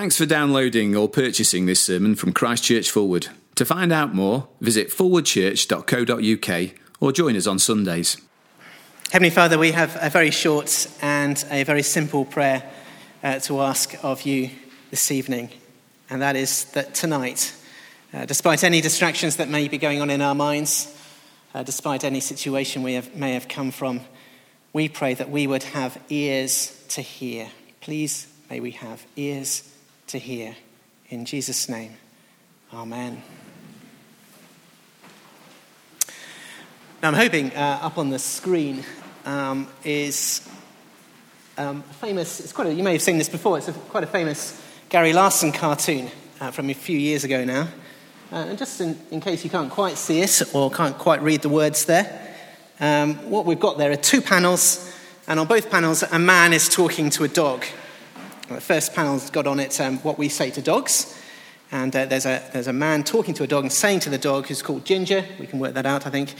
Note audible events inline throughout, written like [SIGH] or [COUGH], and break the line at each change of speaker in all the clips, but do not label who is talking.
Thanks for downloading or purchasing this sermon from Christchurch Forward. To find out more, visit forwardchurch.co.uk or join us on Sundays.
Heavenly Father, we have a very short and a very simple prayer uh, to ask of you this evening, and that is that tonight, uh, despite any distractions that may be going on in our minds, uh, despite any situation we have, may have come from, we pray that we would have ears to hear. Please, may we have ears to hear. In Jesus' name, Amen. Now, I'm hoping uh, up on the screen um, is um, famous. It's quite a, you may have seen this before. It's a, quite a famous Gary Larson cartoon uh, from a few years ago now. Uh, and just in, in, case you can't quite see it or can't quite read the words there, um, what we've got there are two panels, and on both panels, a man is talking to a dog. The first panel's got on it um, what we say to dogs. And uh, there's, a, there's a man talking to a dog and saying to the dog, who's called Ginger, we can work that out, I think,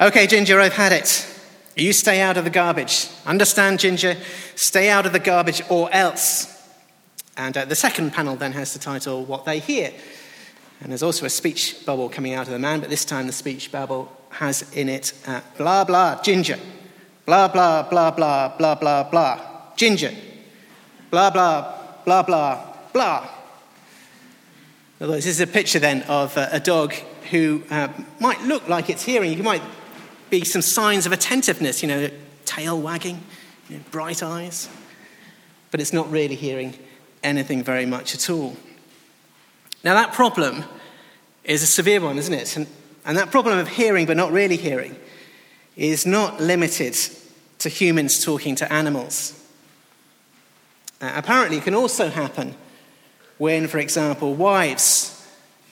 Okay, Ginger, I've had it. You stay out of the garbage. Understand, Ginger? Stay out of the garbage or else. And uh, the second panel then has the title, What They Hear. And there's also a speech bubble coming out of the man, but this time the speech bubble has in it uh, blah, blah, ginger. Blah, blah, blah, blah, blah, blah, blah. Ginger blah, blah, blah, blah, blah. This is a picture then of a dog who uh, might look like it's hearing. You might be some signs of attentiveness, you know, tail wagging, you know, bright eyes. But it's not really hearing anything very much at all. Now, that problem is a severe one, isn't it? And, and that problem of hearing but not really hearing is not limited to humans talking to animals. Uh, apparently, it can also happen when, for example, wives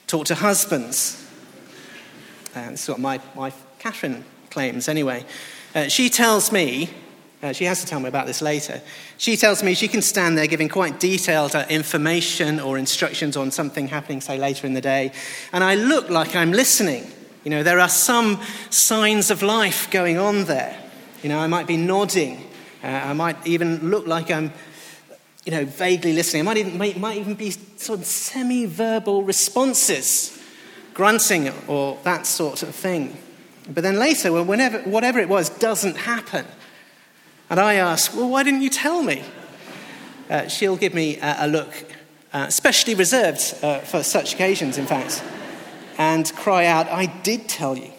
talk to husbands. Uh, this is what my wife Catherine claims, anyway. Uh, she tells me, uh, she has to tell me about this later. She tells me she can stand there giving quite detailed uh, information or instructions on something happening, say, later in the day, and I look like I'm listening. You know, there are some signs of life going on there. You know, I might be nodding. Uh, I might even look like I'm you know, vaguely listening. It might even, might, might even be sort of semi verbal responses, grunting or that sort of thing. But then later, when whenever, whatever it was doesn't happen, and I ask, Well, why didn't you tell me? Uh, she'll give me a, a look, uh, specially reserved uh, for such occasions, in fact, and cry out, I did tell you.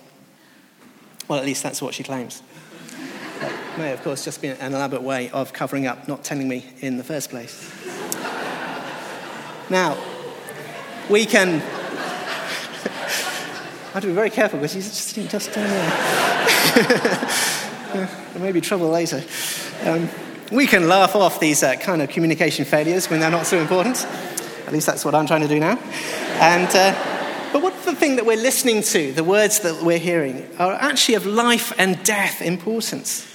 Well, at least that's what she claims may, of course, just be an elaborate way of covering up not telling me in the first place. now, we can. I have to be very careful because he's just, just down there. [LAUGHS] there may be trouble later. Um, we can laugh off these uh, kind of communication failures when they're not so important. At least that's what I'm trying to do now. And, uh, but what the thing that we're listening to, the words that we're hearing, are actually of life and death importance.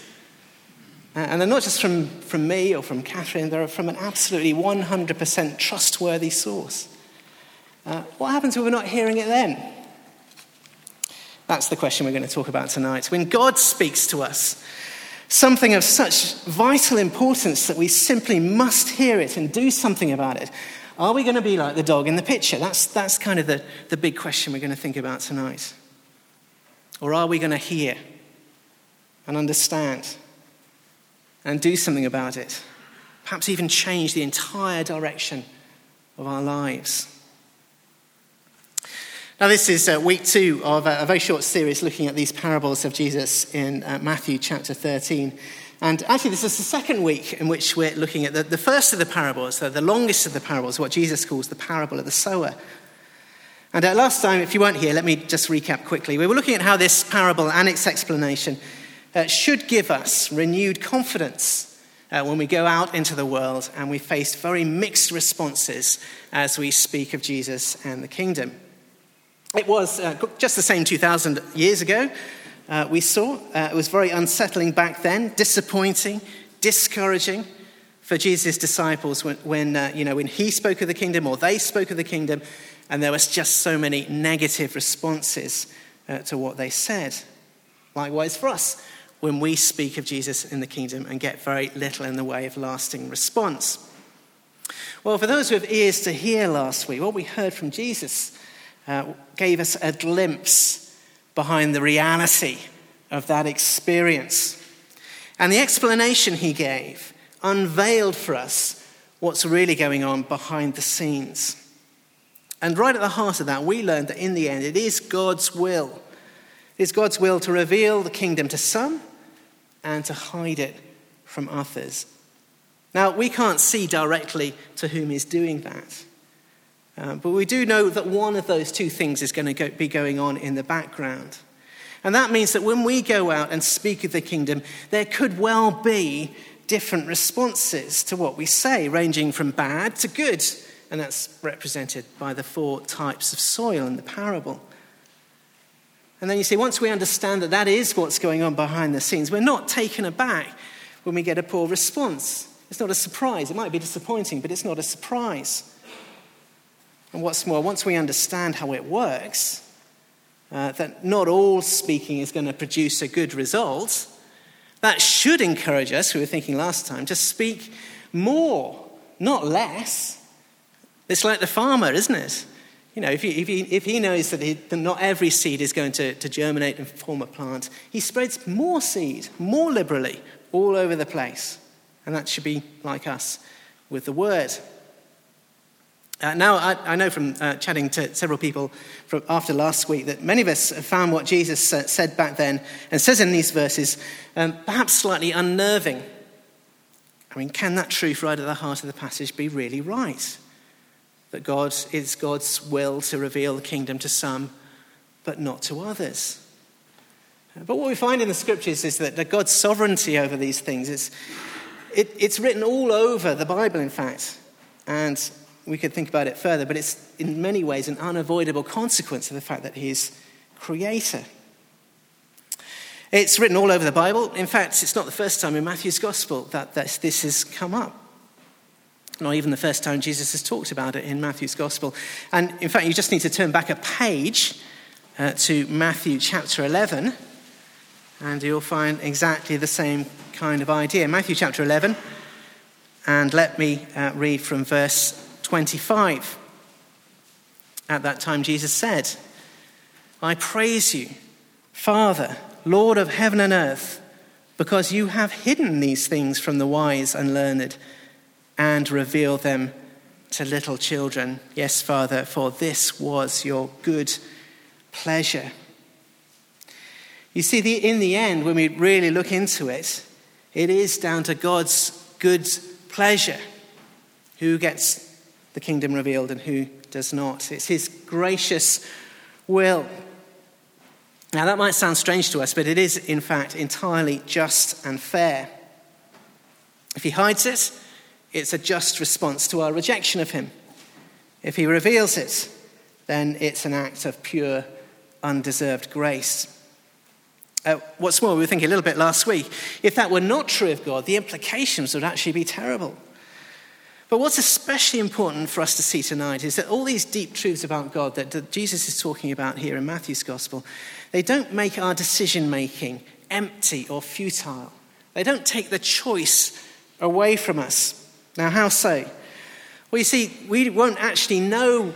Uh, and they're not just from, from me or from Catherine, they're from an absolutely 100% trustworthy source. Uh, what happens when we're not hearing it then? That's the question we're going to talk about tonight. When God speaks to us, something of such vital importance that we simply must hear it and do something about it, are we going to be like the dog in the picture? That's, that's kind of the, the big question we're going to think about tonight. Or are we going to hear and understand and do something about it. Perhaps even change the entire direction of our lives. Now, this is uh, week two of a, very short series looking at these parables of Jesus in uh, Matthew chapter 13. And actually, this is the second week in which we're looking at the, the first of the parables, the, the longest of the parables, what Jesus calls the parable of the sower. And uh, last time, if you weren't here, let me just recap quickly. We were looking at how this parable and its explanation uh, should give us renewed confidence uh, when we go out into the world and we face very mixed responses as we speak of Jesus and the kingdom. It was uh, just the same 2,000 years ago, uh, we saw. Uh, it was very unsettling back then, disappointing, discouraging for Jesus' disciples when, when, uh, you know, when he spoke of the kingdom or they spoke of the kingdom, and there was just so many negative responses to what they said. Likewise for us, when we speak of Jesus in the kingdom and get very little in the way of lasting response. Well, for those who have ears to hear last week, what we heard from Jesus uh, gave us a glimpse behind the reality of that experience. And the explanation he gave unveiled for us what's really going on behind the scenes. And right at the heart of that, we learned that in the end, it is God's will. It is God's will to reveal the kingdom to some and to hide it from others. Now, we can't see directly to whom he's doing that. Uh, but we do know that one of those two things is going to go, be going on in the background. And that means that when we go out and speak of the kingdom, there could well be different responses to what we say, ranging from bad to good. And that's represented by the four types of soil in the parable. And then you see, once we understand that that is what's going on behind the scenes, we're not taken aback when we get a poor response. It's not a surprise. It might be disappointing, but it's not a surprise. And what's more, once we understand how it works, uh, that not all speaking is going to produce a good result, that should encourage us, we were thinking last time, to speak more, not less. It's like the farmer, isn't it? You know, if he, if he, if he knows that, he, that not every seed is going to, to germinate and form a plant, he spreads more seed, more liberally, all over the place. And that should be like us with the word. Uh, now, I, I, know from uh, chatting to several people from after last week that many of us have found what Jesus said back then and says in these verses um, perhaps slightly unnerving. I mean, can that truth right at the heart of the passage be really right? That God is God's will to reveal the kingdom to some, but not to others. But what we find in the scriptures is that God's sovereignty over these things is it, it's written all over the Bible, in fact. And we could think about it further, but it's in many ways an unavoidable consequence of the fact that He is creator. It's written all over the Bible. In fact, it's not the first time in Matthew's gospel that this, this has come up. Not even the first time Jesus has talked about it in Matthew's gospel. And in fact, you just need to turn back a page uh, to Matthew chapter 11, and you'll find exactly the same kind of idea. Matthew chapter 11, and let me uh, read from verse 25. At that time, Jesus said, I praise you, Father, Lord of heaven and earth, because you have hidden these things from the wise and learned and reveal them to little children. Yes, Father, for this was your good pleasure. You see, the, in the end, when we really look into it, it is down to God's good pleasure who gets the kingdom revealed and who does not. It's his gracious will. Now, that might sound strange to us, but it is, in fact, entirely just and fair. If he hides it, it's a just response to our rejection of him. If he reveals it, then it's an act of pure, undeserved grace. Uh, what's more, we were thinking a little bit last week, if that were not true of God, the implications would actually be terrible. But what's especially important for us to see tonight is that all these deep truths about God that Jesus is talking about here in Matthew's gospel, they don't make our decision making empty or futile. They don't take the choice away from us. Now, how so? Well, you see, we won't actually know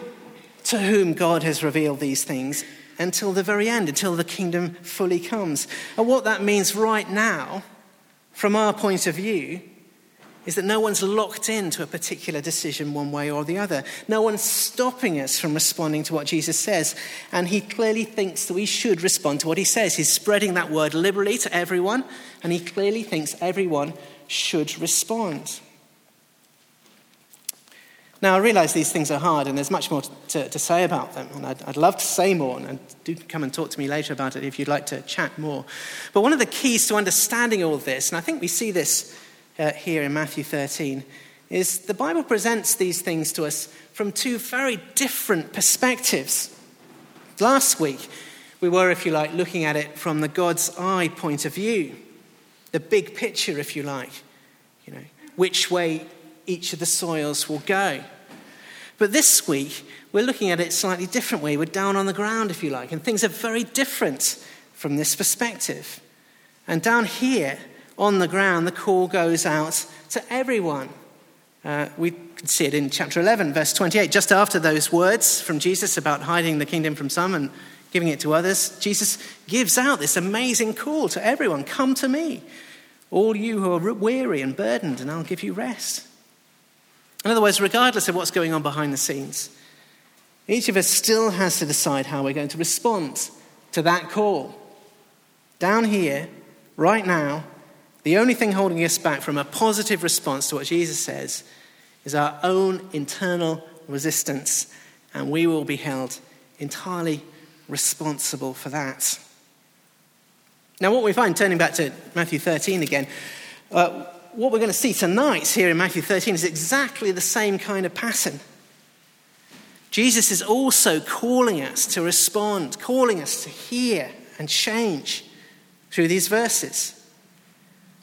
to whom God has revealed these things until the very end, until the kingdom fully comes. And what that means right now, from our point of view, is that no one's locked into a particular decision one way or the other. No one's stopping us from responding to what Jesus says. And he clearly thinks that we should respond to what he says. He's spreading that word liberally to everyone, and he clearly thinks everyone should respond. Now, I realize these things are hard and there's much more to, to say about them, and I'd, I'd, love to say more, and do come and talk to me later about it if you'd like to chat more. But one of the keys to understanding all this, and I think we see this uh, here in Matthew 13, is the Bible presents these things to us from two very different perspectives. Last week, we were, if you like, looking at it from the God's eye point of view, the big picture, if you like, you know, which way each of the soils will go. But this week, we're looking at it slightly different way. We're down on the ground, if you like, and things are very different from this perspective. And down here on the ground, the call goes out to everyone. Uh, we can see it in chapter 11, verse 28. Just after those words from Jesus about hiding the kingdom from some and giving it to others, Jesus gives out this amazing call to everyone Come to me, all you who are weary and burdened, and I'll give you rest. In other words, regardless of what's going on behind the scenes, each of us still has to decide how we're going to respond to that call. Down here, right now, the only thing holding us back from a positive response to what Jesus says is our own internal resistance, and we will be held entirely responsible for that. Now, what we find, turning back to Matthew 13 again, uh, what we're going to see tonight here in Matthew 13 is exactly the same kind of pattern. Jesus is also calling us to respond, calling us to hear and change through these verses.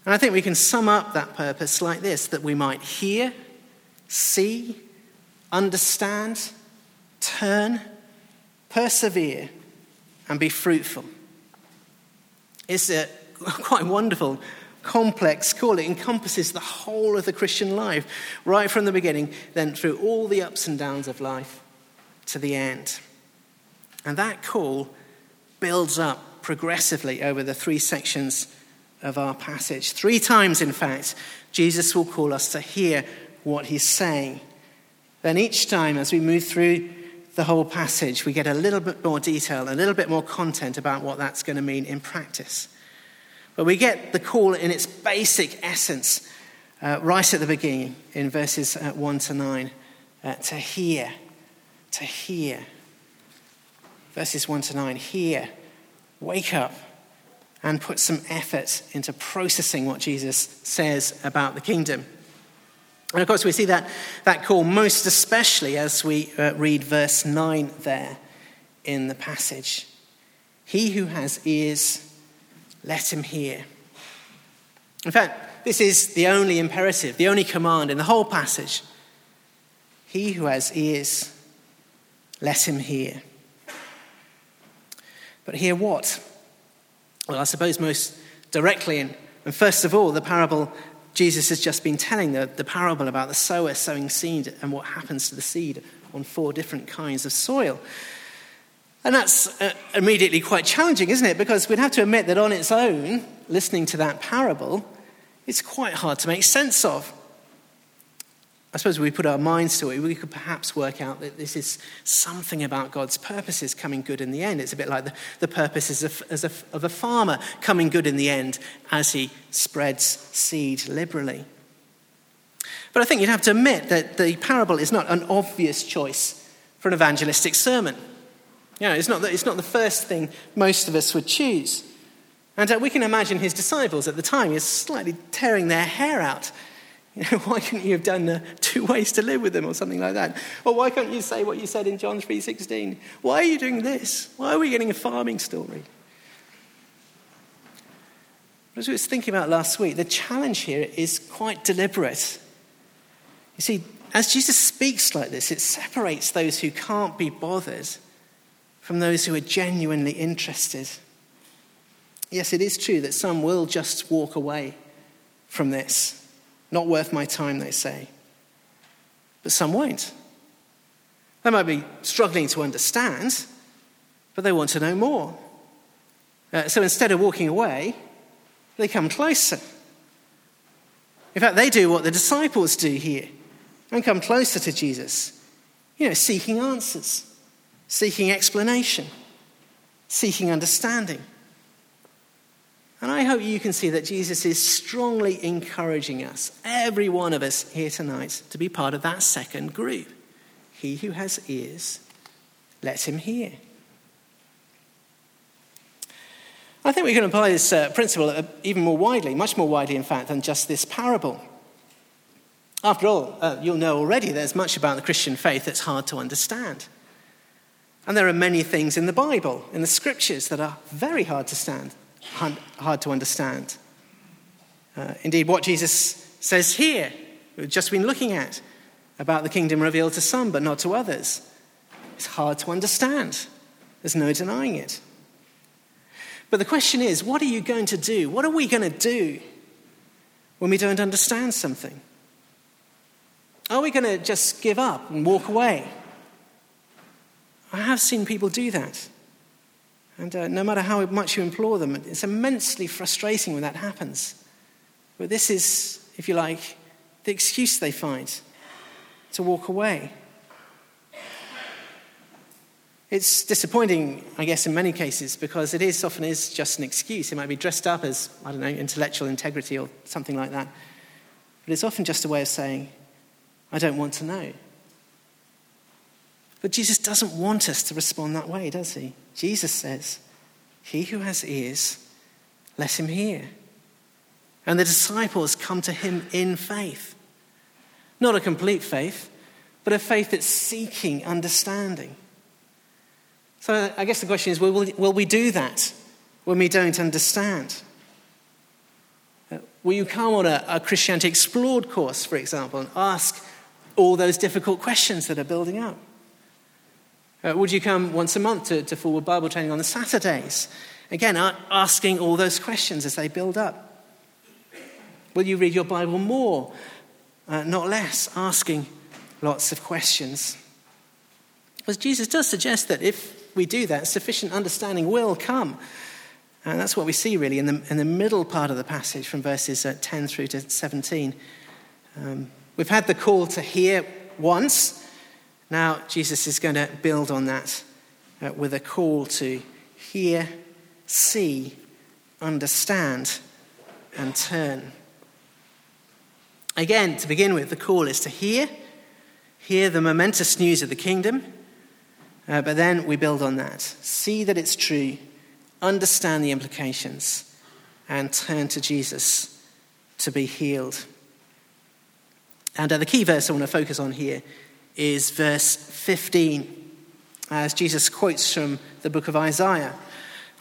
And I think we can sum up that purpose like this that we might hear, see, understand, turn, persevere, and be fruitful. It's a [LAUGHS] quite wonderful, complex call. It encompasses the whole of the Christian life, right from the beginning, then through all the ups and downs of life to the end. And that call builds up progressively over the three sections of our passage. Three times, in fact, Jesus will call us to hear what he's saying. Then each time, as we move through the whole passage, we get a little bit more detail, a little bit more content about what that's going to mean in practice. But we get the call in its basic essence uh, right at the beginning in verses uh, 1 to 9 uh, to hear, to hear. Verses 1 to 9 hear, wake up, and put some effort into processing what Jesus says about the kingdom. And of course, we see that, that call most especially as we uh, read verse 9 there in the passage. He who has ears, let him hear. In fact, this is the only imperative, the only command in the whole passage. He who has ears, let him hear. But hear what? Well, I suppose most directly, and, and first of all, the parable Jesus has just been telling, the, the parable about the sower sowing seed and what happens to the seed on four different kinds of soil. And that's uh, immediately quite challenging, isn't it? Because we'd have to admit that on its own, listening to that parable, it's quite hard to make sense of. I suppose if we put our minds to it, we could perhaps work out that this is something about God's purposes coming good in the end. It's a bit like the, the purposes of, a, of a farmer coming good in the end as he spreads seed liberally. But I think you'd have to admit that the parable is not an obvious choice for an evangelistic sermon. Know, it's not the, it's not the first thing most of us would choose. And uh, we can imagine his disciples at the time, is slightly tearing their hair out [LAUGHS] you know, why couldn't you have done uh, two ways to live with them or something like that? Or why can't you say what you said in John 3.16? Why are you doing this? Why are we getting a farming story? As we were thinking about last week, the challenge here is quite deliberate. You see, as Jesus speaks like this, it separates those who can't be bothered from those who are genuinely interested. Yes, it is true that some will just walk away from this. Not worth my time, they say. But some won't. They might be struggling to understand, but they want to know more. Uh, so instead of walking away, they come closer. In fact, they do what the disciples do here and come closer to Jesus, you know, seeking answers, seeking explanation, seeking understanding. And I hope you can see that Jesus is strongly encouraging us, every one of us here tonight, to be part of that second group. He who has ears, let him hear. I think we can apply this uh, principle uh, even more widely, much more widely, in fact, than just this parable. After all, uh, you'll know already there's much about the Christian faith that's hard to understand. And there are many things in the Bible, in the scriptures, that are very hard to stand, hard to understand. Uh, indeed, what Jesus says here, we've just been looking at, about the kingdom revealed to some but not to others, is hard to understand. There's no denying it. But the question is, what are you going to do? What are we going to do when we don't understand something? Are we going to just give up and walk away? I have seen people do that. And uh, no matter how much you implore them, it's immensely frustrating when that happens. But this is, if you like, the excuse they find to walk away. It's disappointing, I guess, in many cases because it is often is just an excuse. It might be dressed up as, I don't know, intellectual integrity or something like that. But it's often just a way of saying, I don't want to know. But Jesus doesn't want us to respond that way, does he? Jesus says, He who has ears, let him hear. And the disciples come to him in faith. Not a complete faith, but a faith that's seeking understanding. So I guess the question is will, we do that when we don't understand? Will you come on a Christianity Explored course, for example, and ask all those difficult questions that are building up? Uh, would you come once a month to, to forward Bible training on the Saturdays? Again, asking all those questions as they build up. Will you read your Bible more, uh, not less, asking lots of questions? Because Jesus does suggest that if we do that, sufficient understanding will come. And that's what we see really in the, in the middle part of the passage from verses uh, 10 through to 17. Um, we've had the call to hear once. Now, Jesus is going to build on that uh, with a call to hear, see, understand, and turn. Again, to begin with, the call is to hear, hear the momentous news of the kingdom, uh, but then we build on that. See that it's true, understand the implications, and turn to Jesus to be healed. And uh, the key verse I want to focus on here is verse 15, as Jesus quotes from the book of Isaiah.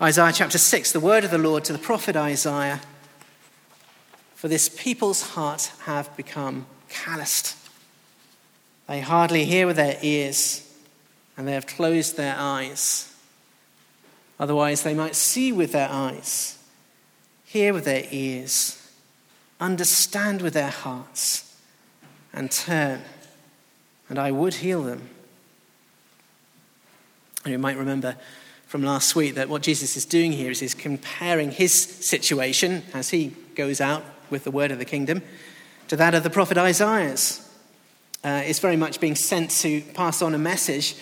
Isaiah chapter 6, the word of the Lord to the prophet Isaiah For this people's hearts have become calloused. They hardly hear with their ears, and they have closed their eyes. Otherwise, they might see with their eyes, hear with their ears, understand with their hearts, and turn and I would heal them. And you might remember from last week that what Jesus is doing here is he's comparing his situation as he goes out with the word of the kingdom to that of the prophet Isaiah's. Uh, it's very much being sent to pass on a message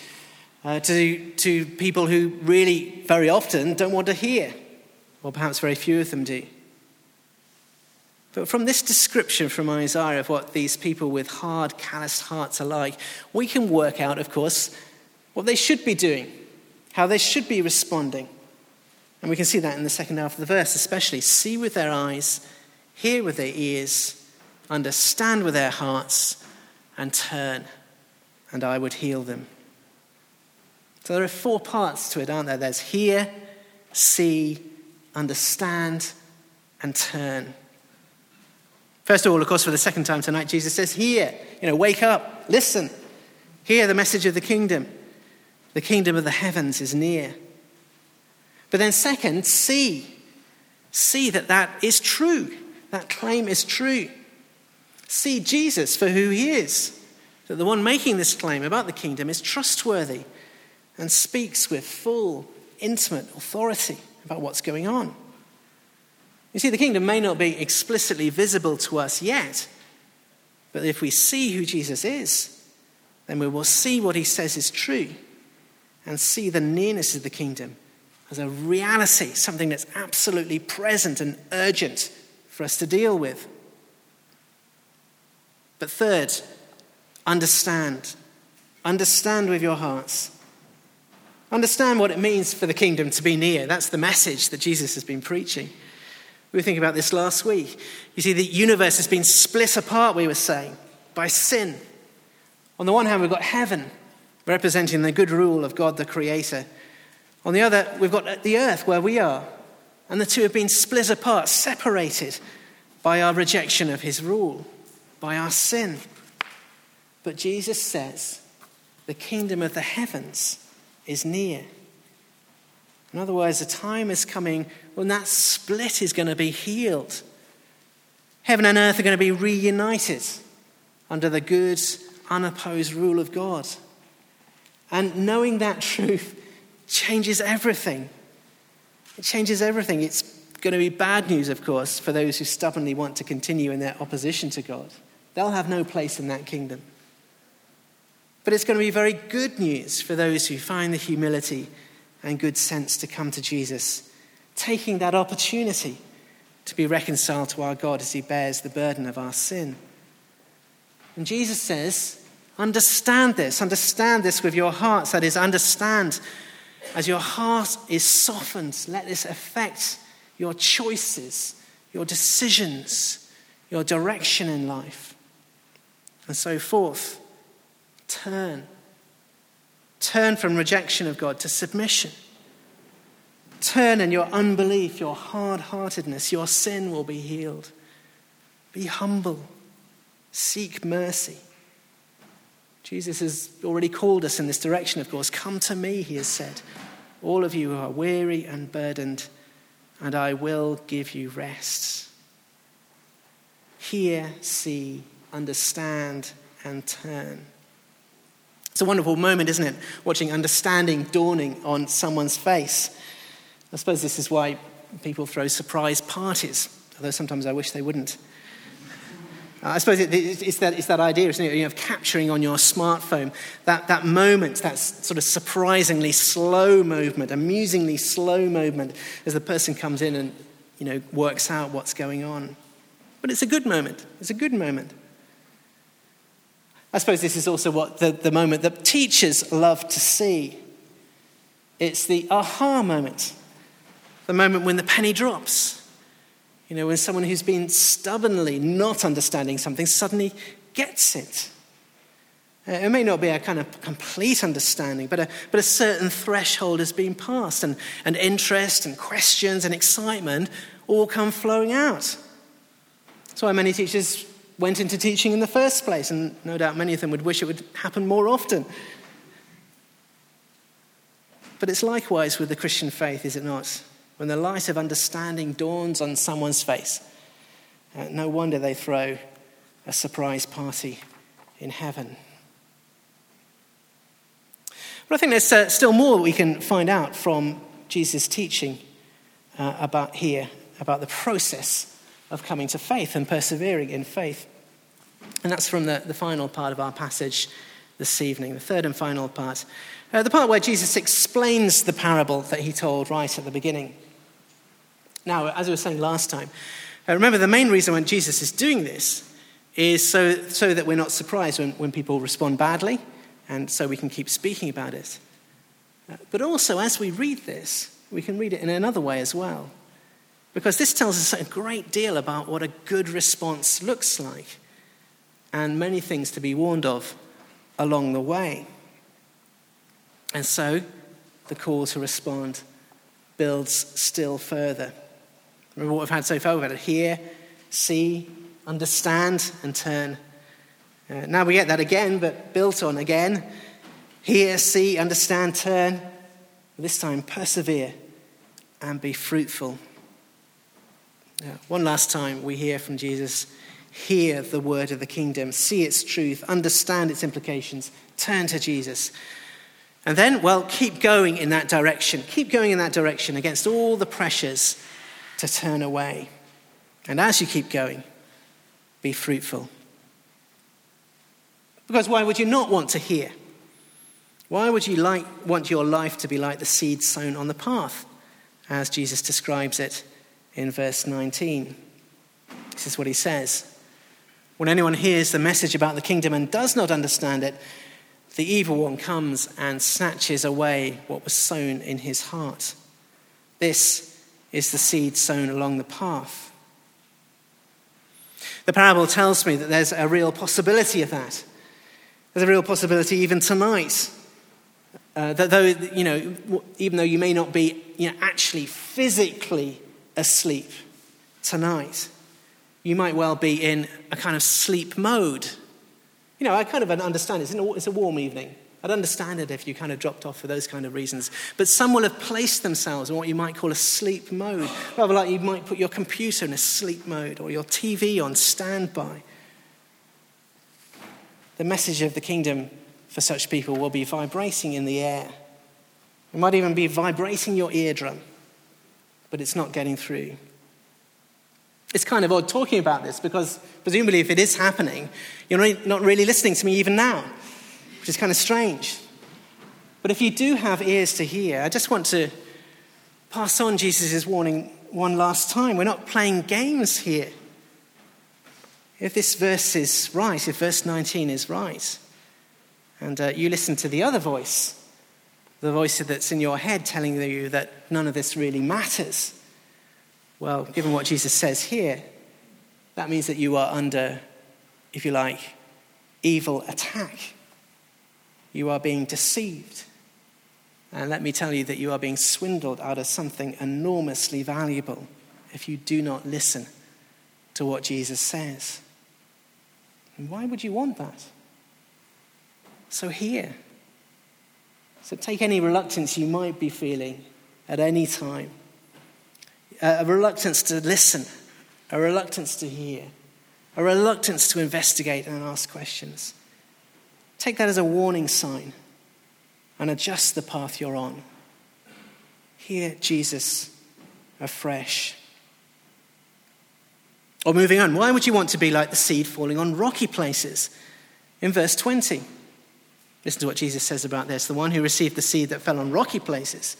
uh, to, to people who really, very often, don't want to hear, or perhaps very few of them do. But from this description from Isaiah of what these people with hard, calloused hearts are like, we can work out, of course, what they should be doing, how they should be responding. And we can see that in the second half of the verse, especially. See with their eyes, hear with their ears, understand with their hearts, and turn, and I would heal them. So there are four parts to it, aren't there? There's hear, see, understand, and turn. First of all, of course, for the second time tonight, Jesus says, Hear, you know, wake up, listen, hear the message of the kingdom. The kingdom of the heavens is near. But then, second, see. See that that is true. That claim is true. See Jesus for who he is. That the one making this claim about the kingdom is trustworthy and speaks with full, intimate authority about what's going on. You see, the kingdom may not be explicitly visible to us yet, but if we see who Jesus is, then we will see what he says is true and see the nearness of the kingdom as a reality, something that's absolutely present and urgent for us to deal with. But third, understand. Understand with your hearts. Understand what it means for the kingdom to be near. That's the message that Jesus has been preaching. We were thinking about this last week. You see, the universe has been split apart, we were saying, by sin. On the one hand, we've got heaven, representing the good rule of God the Creator. On the other, we've got the earth where we are. And the two have been split apart, separated by our rejection of His rule, by our sin. But Jesus says, the kingdom of the heavens is near. In other words, a time is coming when that split is going to be healed. Heaven and earth are going to be reunited under the good, unopposed rule of God. And knowing that truth changes everything. It changes everything. It's going to be bad news, of course, for those who stubbornly want to continue in their opposition to God. They'll have no place in that kingdom. But it's going to be very good news for those who find the humility and good sense to come to Jesus, taking that opportunity to be reconciled to our God as he bears the burden of our sin. And Jesus says, Understand this, understand this with your hearts. That is, understand as your heart is softened, let this affect your choices, your decisions, your direction in life. And so forth. Turn. Turn from rejection of God to submission. Turn and your unbelief, your hard heartedness, your sin will be healed. Be humble. Seek mercy. Jesus has already called us in this direction, of course. Come to me, he has said, all of you who are weary and burdened, and I will give you rest. Hear, see, understand, and turn. It's a wonderful moment, isn't it? Watching understanding dawning on someone's face. I suppose this is why people throw surprise parties, although sometimes I wish they wouldn't. I suppose it, it's, that, it's that idea isn't it, You of capturing on your smartphone that, that moment, that sort of surprisingly slow movement, amusingly slow movement as the person comes in and you know, works out what's going on. But it's a good moment. It's a good moment. I suppose this is also what the, the moment that teachers love to see. It's the aha moment, the moment when the penny drops you know, when someone who's been stubbornly not understanding something suddenly gets it. Uh, it may not be a kind of complete understanding, but a, but a certain threshold has been passed, and, and interest and questions and excitement all come flowing out. That's why many teachers went into teaching in the first place, and no doubt many of them would wish it would happen more often. But it's likewise with the Christian faith, is it not? When the light of understanding dawns on someone's face, uh, no wonder they throw a surprise party in heaven. But I think there's uh, still more we can find out from Jesus' teaching uh, about here, about the process of coming to faith and persevering in faith. And that's from the, the final part of our passage this evening, the third and final part. Uh, the part where Jesus explains the parable that he told right at the beginning. Now, as I was saying last time, uh, remember the main reason when Jesus is doing this is so, so that we're not surprised when, when people respond badly, and so we can keep speaking about it. Uh, but also, as we read this, we can read it in another way as well. Because this tells us a great deal about what a good response looks like, and many things to be warned of along the way. And so, the call to respond builds still further. Remember what we've had so far? We've had to hear, see, understand, and turn. Uh, now we get that again, but built on again. Hear, see, understand, turn. This time, persevere and be fruitful. One last time, we hear from Jesus hear the word of the kingdom, see its truth, understand its implications, turn to Jesus. And then, well, keep going in that direction. Keep going in that direction against all the pressures to turn away. And as you keep going, be fruitful. Because why would you not want to hear? Why would you like, want your life to be like the seed sown on the path, as Jesus describes it in verse 19? This is what he says When anyone hears the message about the kingdom and does not understand it, the evil one comes and snatches away what was sown in his heart. This is the seed sown along the path. The parable tells me that there's a real possibility of that. There's a real possibility even tonight. Uh, that though, you know, even though you may not be you know, actually physically asleep tonight, you might well be in a kind of sleep mode. You know, I kind of understand it's, it's a warm evening. I'd understand it if you kind of dropped off for those kind of reasons. But some will have placed themselves in what you might call a sleep mode, rather like you might put your computer in a sleep mode or your TV on standby. the message of the kingdom for such people will be vibrating in the air. It might even be vibrating your eardrum, but it's not getting through. It's kind of odd talking about this because, presumably, if it is happening, you're not really listening to me even now, which is kind of strange. But if you do have ears to hear, I just want to pass on Jesus' warning one last time. We're not playing games here. If this verse is right, if verse 19 is right, and uh, you listen to the other voice, the voice that's in your head telling you that none of this really matters, well, given what Jesus says here, that means that you are under, if you like, evil attack. You are being deceived. And let me tell you that you are being swindled out of something enormously valuable if you do not listen to what Jesus says. And why would you want that? So, here. So, take any reluctance you might be feeling at any time a reluctance to listen, a reluctance to hear, a reluctance to investigate and ask questions. Take that as a warning sign and adjust the path you're on. Hear Jesus afresh. Or moving on, why would you want to be like the seed falling on rocky places? In verse 20, listen to what Jesus says about this. The one who received the seed that fell on rocky places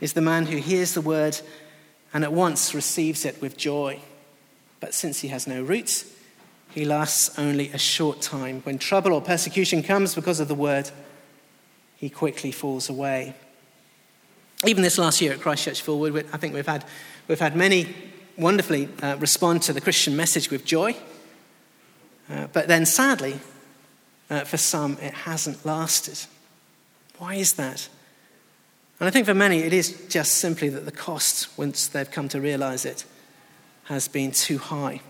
is the man who hears the word and at once receives it with joy. But since he has no roots, he lasts only a short time. When trouble or persecution comes because of the word, he quickly falls away. Even this last year at Christchurch Forward, I think we've had, we've had many wonderfully uh, respond to the Christian message with joy. Uh, but then sadly, uh, for some, it hasn't lasted. Why is that? And I think for many, it is just simply that the cost, once they've come to realize it, has been too high.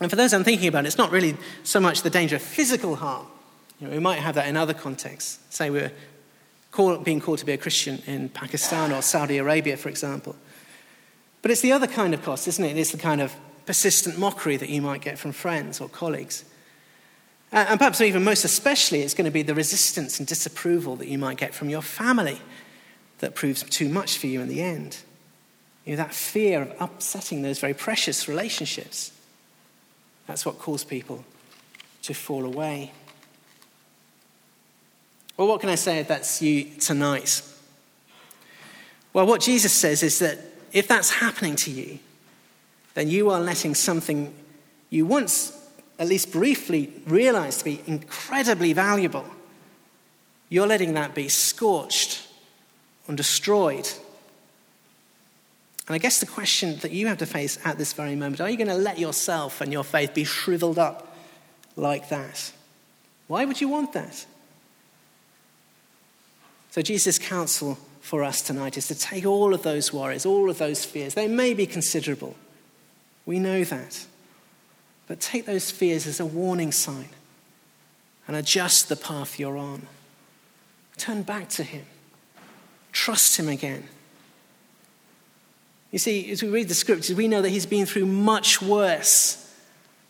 And for those I'm thinking about, it's not really so much the danger of physical harm. You know, we might have that in other contexts. Say we're call, being called to be a Christian in Pakistan or Saudi Arabia, for example. But it's the other kind of cost, isn't it? It's the kind of persistent mockery that you might get from friends or colleagues. And perhaps even most especially, it's going to be the resistance and disapproval that you might get from your family that proves too much for you in the end. You know, that fear of upsetting those very precious relationships. That's what caused people to fall away. Well, what can I say if that's you tonight? Well, what Jesus says is that if that's happening to you, then you are letting something you once, at least briefly, realized to be incredibly valuable, you're letting that be scorched and destroyed. And I guess the question that you have to face at this very moment are you going to let yourself and your faith be shriveled up like that? Why would you want that? So, Jesus' counsel for us tonight is to take all of those worries, all of those fears. They may be considerable. We know that. But take those fears as a warning sign and adjust the path you're on. Turn back to Him. Trust Him again. You see, as we read the scriptures, we know that He's been through much worse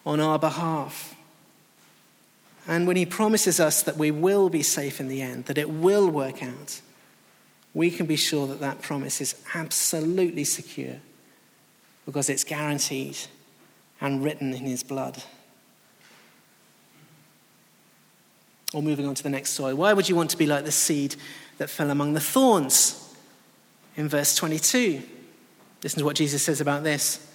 on our behalf. And when He promises us that we will be safe in the end, that it will work out, we can be sure that that promise is absolutely secure because it's guaranteed and written in His blood. Or moving on to the next soil. Why would you want to be like the seed that fell among the thorns in verse 22. Listen to what Jesus says about this.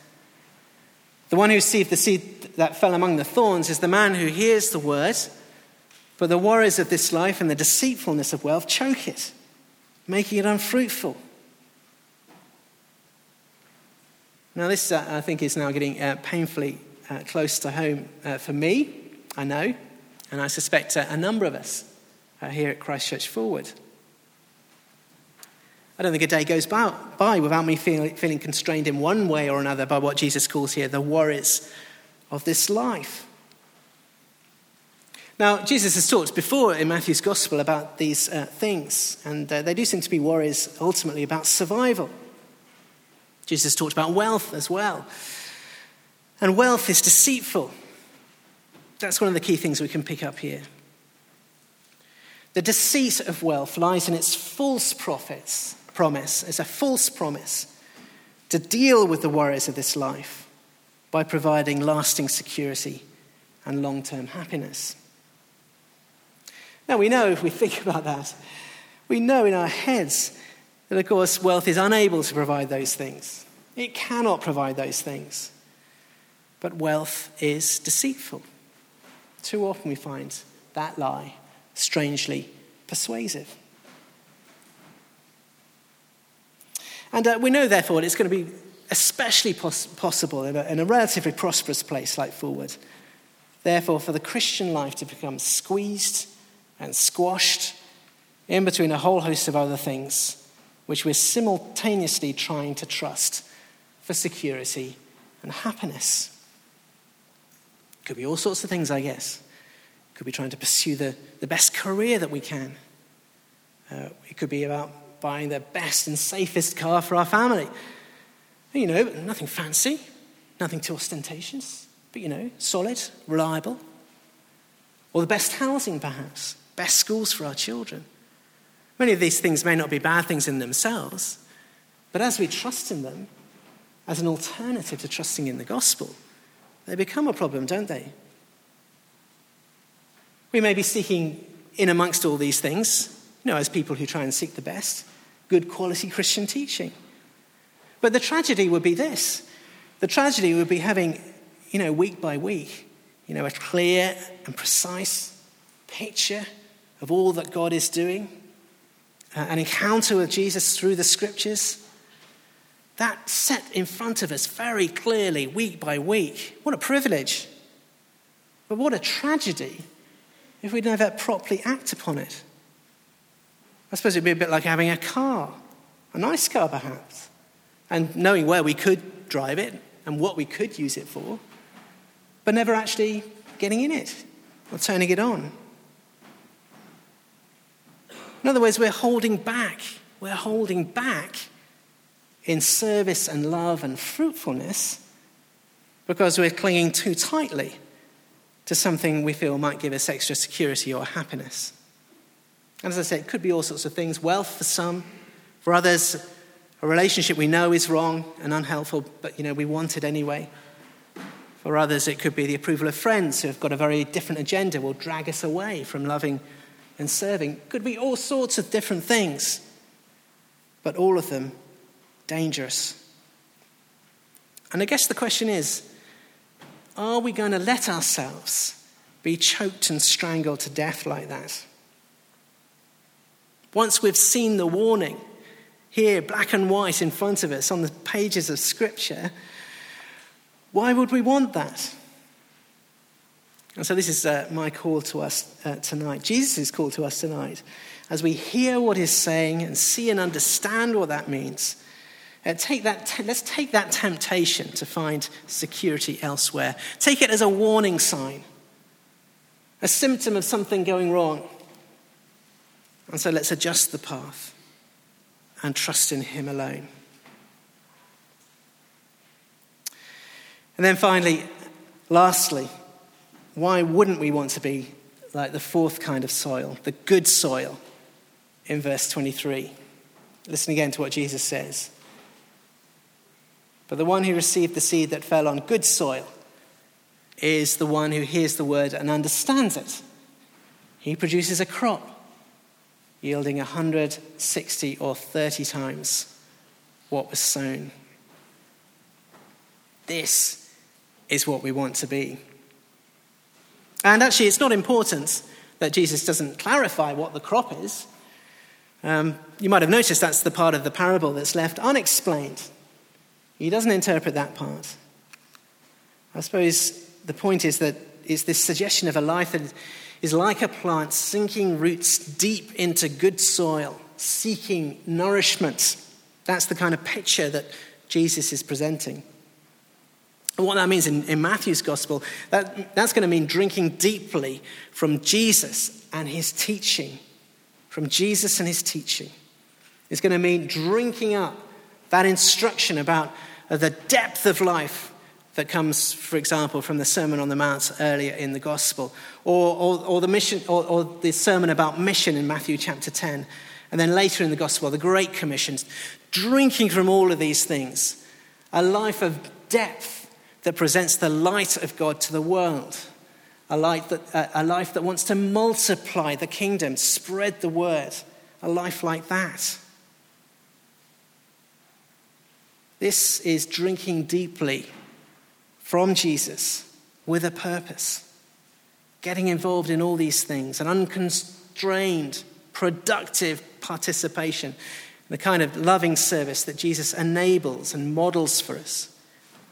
The one who received the seed that fell among the thorns is the man who hears the word, but the worries of this life and the deceitfulness of wealth choke it, making it unfruitful. Now, this uh, I think is now getting uh, painfully uh, close to home uh, for me, I know, and I suspect uh, a number of us uh, here at Christchurch Forward. I don't think a day goes by, without me feeling, feeling constrained in one way or another by what Jesus calls here the worries of this life. Now, Jesus has talked before in Matthew's Gospel about these uh, things, and uh, they do seem to be worries ultimately about survival. Jesus talked about wealth as well. And wealth is deceitful. That's one of the key things we can pick up here. The deceit of wealth lies in its false prophets, promise, as a false promise to deal with the worries of this life by providing lasting security and long term happiness. Now, we know if we think [LAUGHS] about that, we know in our heads that, of course, wealth is unable to provide those things. It cannot provide those things. But wealth is deceitful. Too often we find that lie strangely persuasive. And uh, we know, therefore, that it's going to be especially pos- possible in a, in a relatively prosperous place like Fulwood. Therefore, for the Christian life to become squeezed and squashed in between a whole host of other things, which we're simultaneously trying to trust for security and happiness. Could be all sorts of things, I guess. Could be trying to pursue the, the best career that we can. Uh, it could be about buying the best and safest car for our family. You know, nothing fancy, nothing too ostentatious, but you know, solid, reliable. Or the best housing, perhaps, best schools for our children. Many of these things may not be bad things in themselves, but as we trust in them, as an alternative to trusting in the gospel, they become a problem, don't they? We may be seeking in amongst all these things, you know, as people who try and seek the best, good quality Christian teaching. But the tragedy would be this the tragedy would be having, you know, week by week, you know, a clear and precise picture of all that God is doing, uh, an encounter with Jesus through the scriptures. That set in front of us very clearly, week by week. What a privilege. But what a tragedy if we never properly act upon it. I suppose it'd be a bit like having a car, a nice car perhaps, and knowing where we could drive it and what we could use it for, but never actually getting in it or turning it on. In other words, we're holding back. We're holding back in service and love and fruitfulness because we're clinging too tightly to something we feel might give us extra security or happiness. And as I said, it could be all sorts of things wealth for some, for others, a relationship we know is wrong and unhelpful, but you know, we want it anyway. For others, it could be the approval of friends who have got a very different agenda, will drag us away from loving and serving. Could be all sorts of different things, but all of them dangerous. And I guess the question is are we going to let ourselves be choked and strangled to death like that? Once we've seen the warning here, black and white in front of us on the pages of Scripture, why would we want that? And so, this is uh, my call to us uh, tonight. Jesus' call to us tonight. As we hear what he's saying and see and understand what that means, uh, take that te- let's take that temptation to find security elsewhere. Take it as a warning sign, a symptom of something going wrong. And so let's adjust the path and trust in Him alone. And then finally, lastly, why wouldn't we want to be like the fourth kind of soil, the good soil, in verse 23? Listen again to what Jesus says. But the one who received the seed that fell on good soil is the one who hears the word and understands it. He produces a crop yielding 160 or 30 times what was sown. This is what we want to be. And actually, it's not important that Jesus doesn't clarify what the crop is. Um, you might have noticed that's the part of the parable that's left unexplained. He doesn't interpret that part. I suppose the point is that it's this suggestion of a life that is like a plant sinking roots deep into good soil, seeking nourishment. That's the kind of picture that Jesus is presenting. And what that means in, in Matthew's gospel, that, that's going to mean drinking deeply from Jesus and his teaching. From Jesus and his teaching. It's going to mean drinking up that instruction about the depth of life that comes, for example, from the Sermon on the Mount earlier in the Gospel, or, or, or the, mission, or, or the sermon about mission in Matthew chapter 10, and then later in the Gospel, the Great Commissions, drinking from all of these things, a life of depth that presents the light of God to the world, a, light that, a life that wants to multiply the kingdom, spread the word, a life like that. This is drinking deeply from Jesus with a purpose, getting involved in all these things, an unconstrained, productive participation, the kind of loving service that Jesus enables and models for us.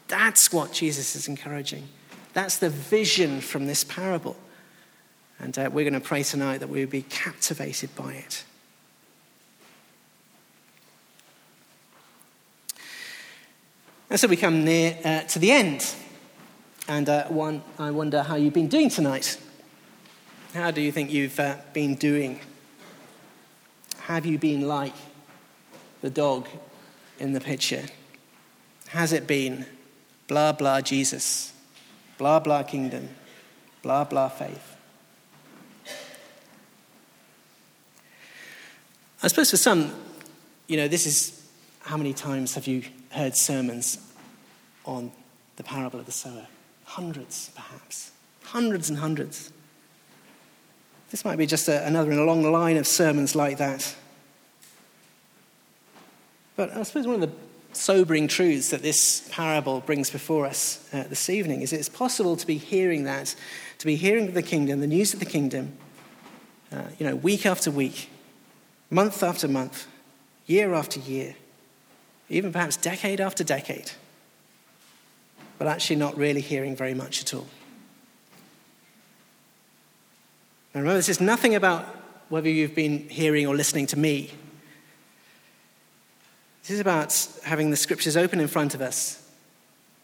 That's what Jesus is encouraging. That's the vision from this parable. And uh, we're going to pray tonight that we will be captivated by it. And so we come near uh, to the end. And uh, one, I wonder how you've been doing tonight. How do you think you've uh, been doing? Have you been like the dog in the picture? Has it been blah, blah, Jesus, blah, blah, kingdom, blah, blah, faith? I suppose for some, you know, this is how many times have you heard sermons on the parable of the sower? Hundreds, perhaps. Hundreds and hundreds. This might be just a, another in a long line of sermons like that. But I suppose one of the sobering truths that this parable brings before us uh, this evening is it's possible to be hearing that, to be hearing the kingdom, the news of the kingdom, uh, you know, week after week, month after month, year after year, even perhaps decade after decade but actually not really hearing very much at all. And remember, this is nothing about whether you've been hearing or listening to me. This is about having the scriptures open in front of us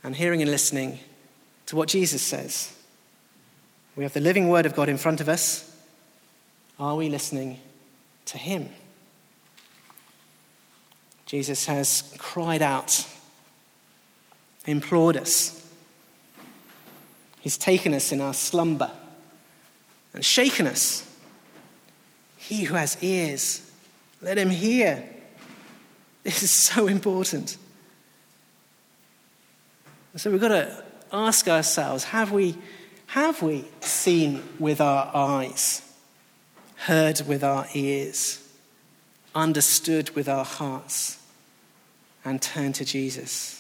and hearing and listening to what Jesus says. We have the living word of God in front of us. Are we listening to him? Jesus has cried out implored us. He's taken us in our slumber and shaken us. He who has ears, let him hear. This is so important. So we've got to ask ourselves have we, have we seen with our eyes, heard with our ears, understood with our hearts, and turned to Jesus?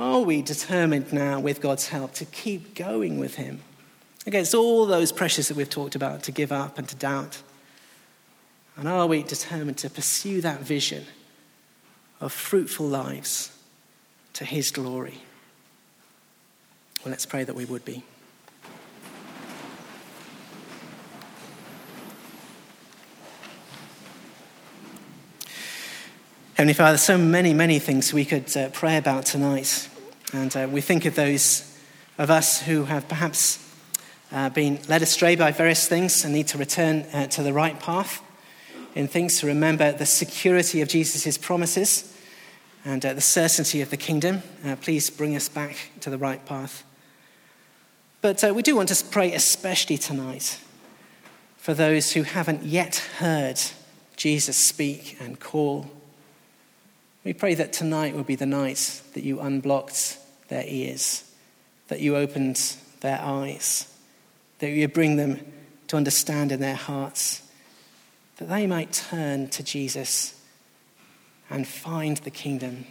Are we determined now, with God's help, to keep going with Him against all those pressures that we've talked about, to give up and to doubt? And are we determined to pursue that vision of fruitful lives to His glory? Well, let's pray that we would be. Heavenly Father, so many, many things we could uh, pray about tonight. And uh, we think of those of us who have perhaps uh, been led astray by various things and need to return uh, to the right path in things to remember the security of Jesus' promises and uh, the certainty of the kingdom. Uh, please bring us back to the right path. But we do want to pray especially tonight for those who haven't yet heard Jesus speak and call we pray that tonight will be the night that you unblocked their ears, that you opened their eyes, that you bring them to understand in their hearts, that they might turn to Jesus and find the kingdom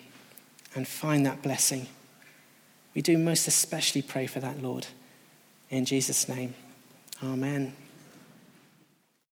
and find that blessing. We do most especially pray for that, Lord. In Jesus' name, amen.